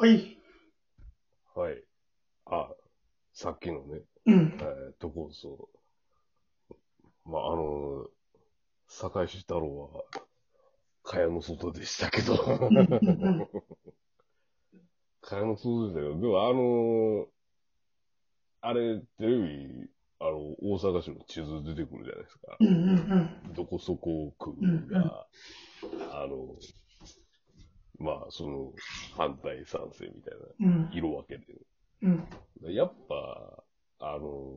はい。はい。あ、さっきのね、うん。えー、とこそう。まあ、あの、坂井市太郎は、蚊帳の外でしたけど、うんうん蚊帳の外でしたけど、でもあの、あれ、テレビ、あの、大阪市の地図出てくるじゃないですか。うんうんうん。どこそこ区うんが、あの、まあ、その、反対賛成みたいなうん色分けで、うん。やっぱ、あの、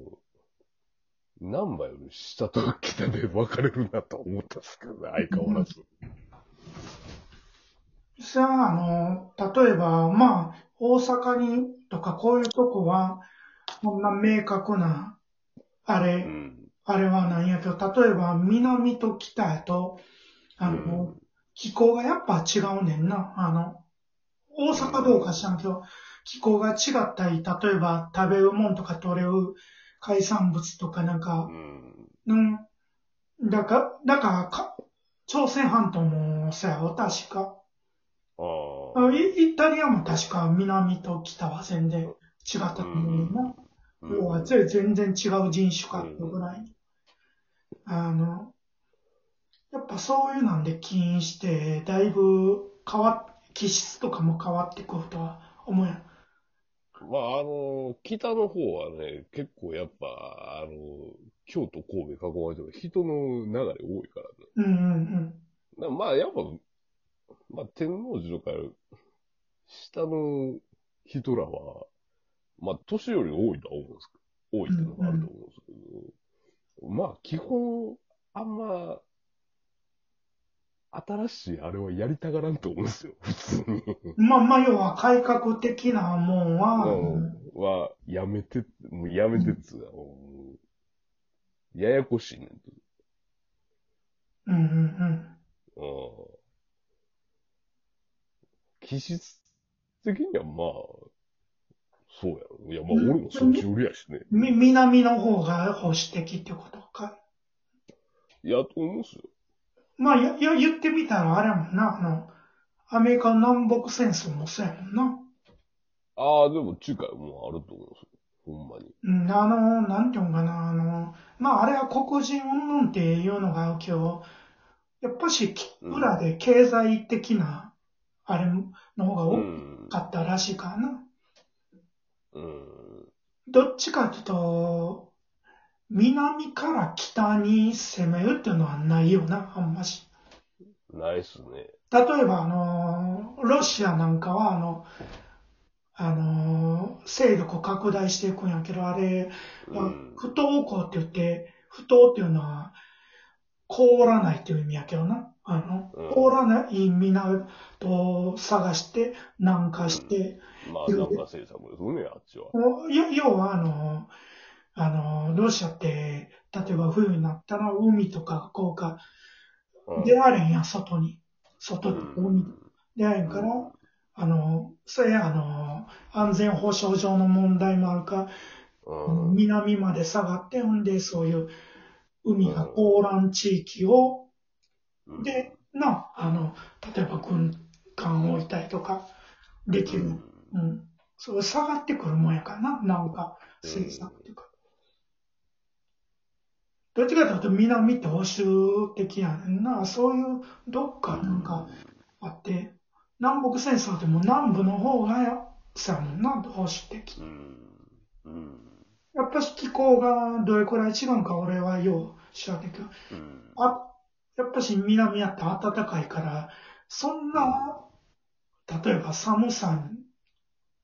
南波より下と北で 分かれるなと思ったんですけどね、相変わらず。さあ、あの、例えば、まあ、大阪にとかこういうとこは、こんな明確な、あれ、うん。あれはなんやけど、例えば南と北やと、あの、うん気候がやっぱ違うねんな。あの、大阪どうか知らんけど、気候が違ったり、例えば食べるもんとか取れる海産物とかなんかう、ん。うん。だか、だからか、朝鮮半島もそうやろ、確か。ああ。あイイタリアも確か南と北は全然違ったと思うねんな。要は全全然違う人種かってぐらい。あの、やっぱそういうなんで起因して、だいぶ変わっ、気質とかも変わってくるとは思うやん。まあ、あの、北の方はね、結構やっぱ、あの、京都、神戸、囲まれてる人の流れ多いからね。うんうんだからまあ、やっぱ、まあ、天王寺とか、下の人らは、まあ、年より多いとは思うんですけど、多いっていうのがあると思うんですけど、まあ、基本、あんま、新しいあれはやりたがらんと思うんですよ、普通に。うん。まあまあ、要は改革的なもんは、うんは、やめて、もうやめてっつうか、もうややこしいねんと。うんうんうん。うん気質的にはまあ、そうやろ。いや、まあうん俺もそっち売りやしね。み、南の方が保守的ってことか。いや、と思うんすよ。まあ、や、や、言ってみたらあれやもんな、あの、アメリカの南北戦争もそうやもんな。ああ、でも近いもんあると思うんですよ。ほんまに。うん、あの、なんていうのかな、あの、まあ、あれは黒人云々っていうのがあるけど、やっぱし、裏で経済的な、あれの方がう多ん。かったらしいからな。うん。どっちかというと、南から北に攻めるっていうのはないよな、あんまし。ないっすね。例えば、あの、ロシアなんかは、あの、あの、勢力を拡大していくんやけど、あれ、うん。不登校って言って、不登っていうのは、凍らないっていう意味やけどな。あの、うん凍らない港を探して、南下して、まあ、なんか政策ですよね、あっちは。よ要はあの、あの、ロシアって、例えば冬になったら海とかこうか、うん出られんやん、外に。外うとか海ん。出られんから、あの、それあの、安全保障上の問題もあるか、うん。南まで下がって、ほんで、そういう海が凍らん地域を、うん、で、な、あの、例えば軍艦を置いたりとか、できる。うん。うん。それ下がってくるもんやからな、なんか、政策っていうか。どっちかというと、南って保守的やねんな。そういう、どっかなんかあって、南北戦争でも南部の方がや、さもんな、保守的。やっぱし気候がどれくらい違うんか俺はよう知らんけど、うん。あ、やっぱし南やったら暖かいから、そんな、例えば寒さ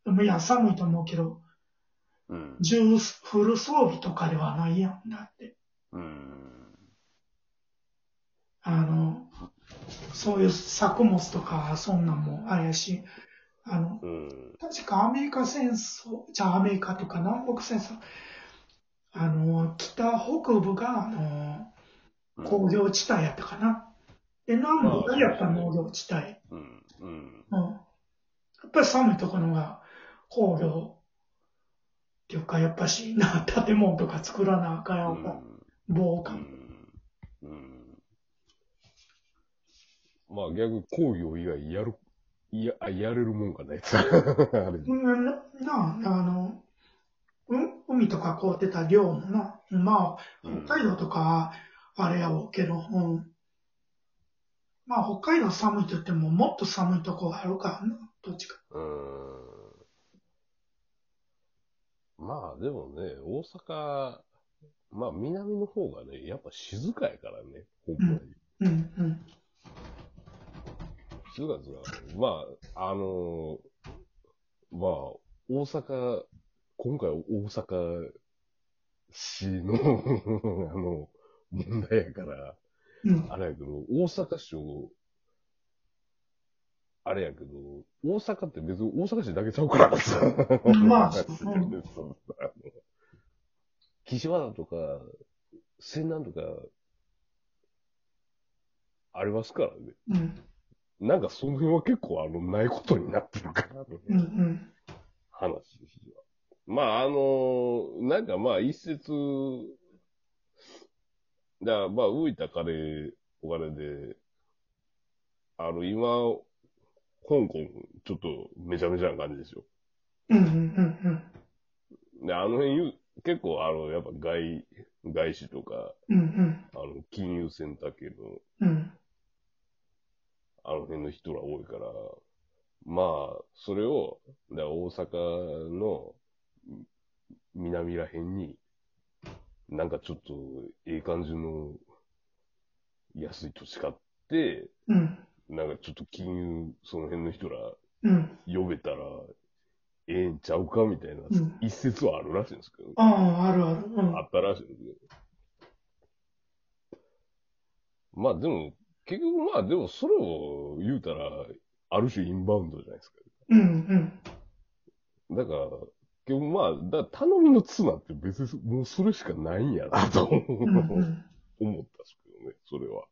に、いや、寒いと思うけど、うん。重フル装備とかではないやん。だって、うん。あの、そういう作物とか、そんなんもあれやし、あの、うん。確かアメリカ戦争、じゃあアメリカとか南北戦争、あの、北北部が、あの、工業地帯やったかな。で、南部がやっぱ農業地帯。うん。うん。うん。やっぱり寒いところが工業っていうか、やっぱしな、建物とか作らなあかんやんか。防火。うん。うん。まあ逆に工業以外やるいや、あやれるもんかないさ。あれうんな、なあの、う海とか凍ってた量もな、まあ、うん北海道とか、あれやろうけど、うん。まあ、北海道寒いと言っても、もっと寒いとこがあるからな、どっちか。うーん。まあでもね、大阪、まあ南の方がね、やっぱ静かやからね、ほんまに。うん、うん。静かですが、まあ、あのまあ、大阪、今回大阪市の、あの、問題やから、うん、あれやけど、大阪市を、あれやけど、大阪って別に大阪市だけちゃうからさ。まあそう 岸和田とか、西南とか、ありますからね。うん、なんかその辺は結構あの、ないことになってるから、ねうん、うん。話としては。まあ、あのなんかまあ一説、だからまあ、浮いた金、お金で、あの、今、香港、ちょっとめちゃめちゃな感じですよ。うん、うん、うん、で、あの辺言う、結構あの、やっぱ外、外資とか、うん、うん、あの、金融センター系の、うん、あの辺の人ら多いから、まあ、それを、大阪のみ南ら辺に、なんかちょっと、ええ感じの安い土地買って、うん、なんかちょっと金融、その辺の人らうん。呼べたら、ええんちゃうかみたいなうん一説はあるらしいんですけど、ああ、あるある。うんあ。ったらしいんですけど。まあでも、結局まあでもそれを言うたら、ある種インバウンドじゃないですか。うん、うん。だから、結局まあ、だから頼みの綱って別にもうそれしかないんやなと思うん、うん。思ったんですけどね、それは。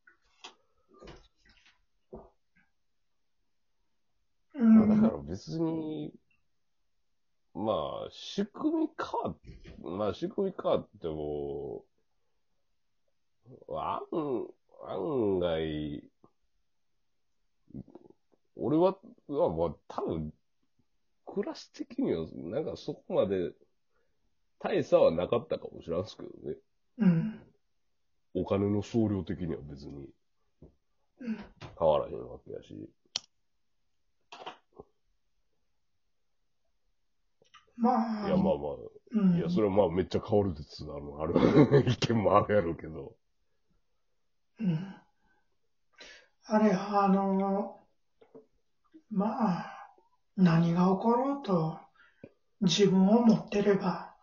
うんまあだから別に、まあ、仕組み変わっ、まあ仕組み変わっても、案、案外、俺は、まあ、まあ多分、暮らし的には、なんかそこまで大差はなかったかもしれんすけどね。うん。お金の総量的には別にうん変わらへんわけやし。まあ、いや、まあまあ、うん、いや、それはまあめっちゃ変わるです。あの、ある、意見もあるやろうけど。うん。あれ、あの、まあ、何が起ころうと、自分を持ってれば、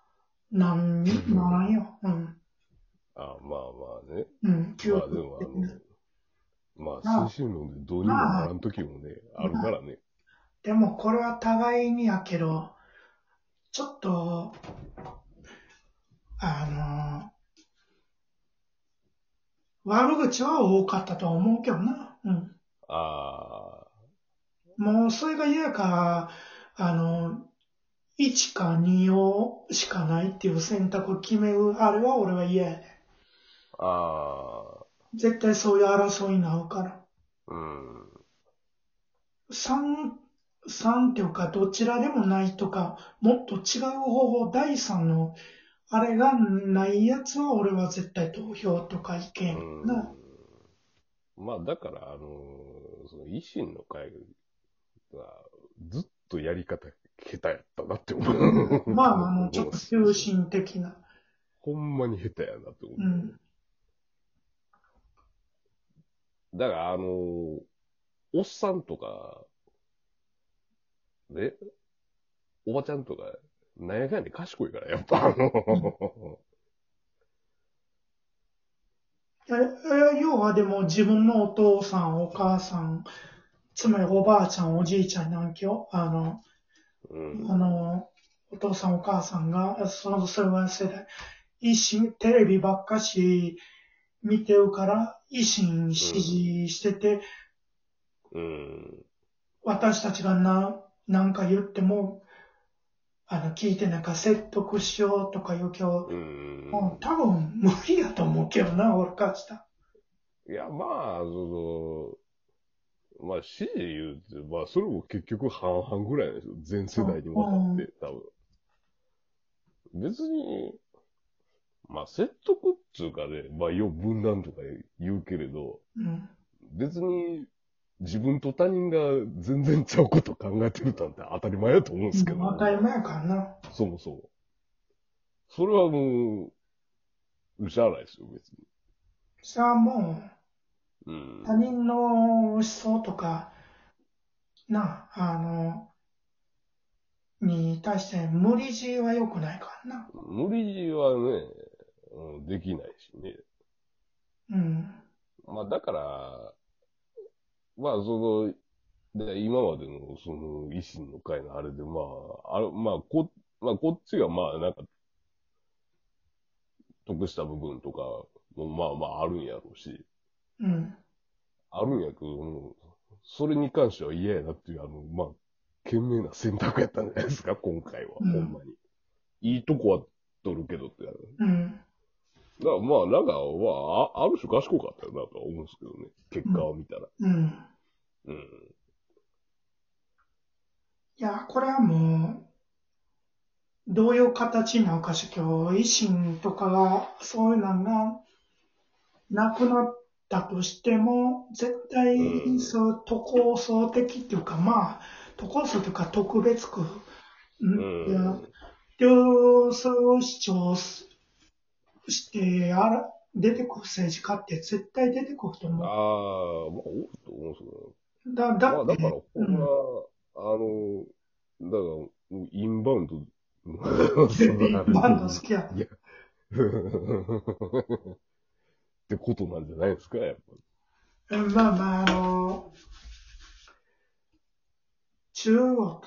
なんにならんよ。うん。あまあまあね。うん。まあでも、あの、まあ、精神論でどうにもならん時もね、あるからね。でもこれは互いにやけど、ちょっと、あの、悪口は多かったとは思うけどな。うん。あもうそれが嫌やから、あの、1か2をしかないっていう選択を決める、あれは俺は嫌やで。あ、ああ、絶対そういう争いになるから。うん。3、3っていうか、どちらでもないとか、もっと違う方法、第3の、あれがないやつは俺は絶対投票とか意見うんな。まあ、だから、あの、その維新の会は、ずっとやり方、下手やったなって思う。まあ、あの、ちょっと中心的な。ほんまに下手やなって思う。うん。だから、あの、おっさんとか、ね、おばちゃんとか、なんやかんやで賢いから、やっぱ、あの、ええ要はでも自分のお父さん、お母さん、つまりおばあちゃん、おじいちゃんなんけよ。あの、うん、あの、お父さん、お母さんが、その、それは世代、維新、テレビばっかし見てるから、維新支持してて、うん、私たちがな、なんか言っても、あの、聞いてなんか説得しようとか言うけど、うん。もう多分無理やと思うけどな、俺からしたら。いや、まあ、そまあ、支持言うて、まあ、それも結局半々ぐらいなんですよ。全世代にわたって、多分。別に、まあ、説得っつうかね、まあ、よ、分断とか言うけれど、うん。別に、自分と他人が全然ちゃうこと考えてるなんて当たり前だと思うんですけど、当たり前やからな。そもそも。それはもう、しゃあないですよ、別に。さあもう、うん。他人の思想とか、な、あの、に対して無理強いは良くないからな。無理強いはね、うん、できないしね。うん。まあ、だから、まあ、その、で今までの、その、維新の会のあれで、まあ、あるまあ、こ、まあ、こっちが、まあ、なんか、得した部分とかも、まあまあ、あるんやろうし、うん。あるんやけど、もうそれに関しては嫌やなっていう、あの、まあ、賢明な選択やったんじゃないですか、今回は、うんほんまに。いいとこは取るけどって。だかうん。らまあ、なんか、まあ、あある種賢かったよなとは思うんですけどね、結果を見たら。うん。うん。いや、これはもう、どういう形になるかし今日、維新とかが、そういうのが、なくなったとしても、絶対、うんそう、都構想的っていうか、まあ、都構想というか特別区、うん。いや両そう主張すして、あら、出てくる政治家って絶対出てくるとああ、まあ、思多いと思うんですけどう。だ、まあ、だから、ほんま、あの、だから、インバウンド、うん、バンド好きや。いや、ってことなんじゃないですか、やっぱり。まあまあ、あの、中国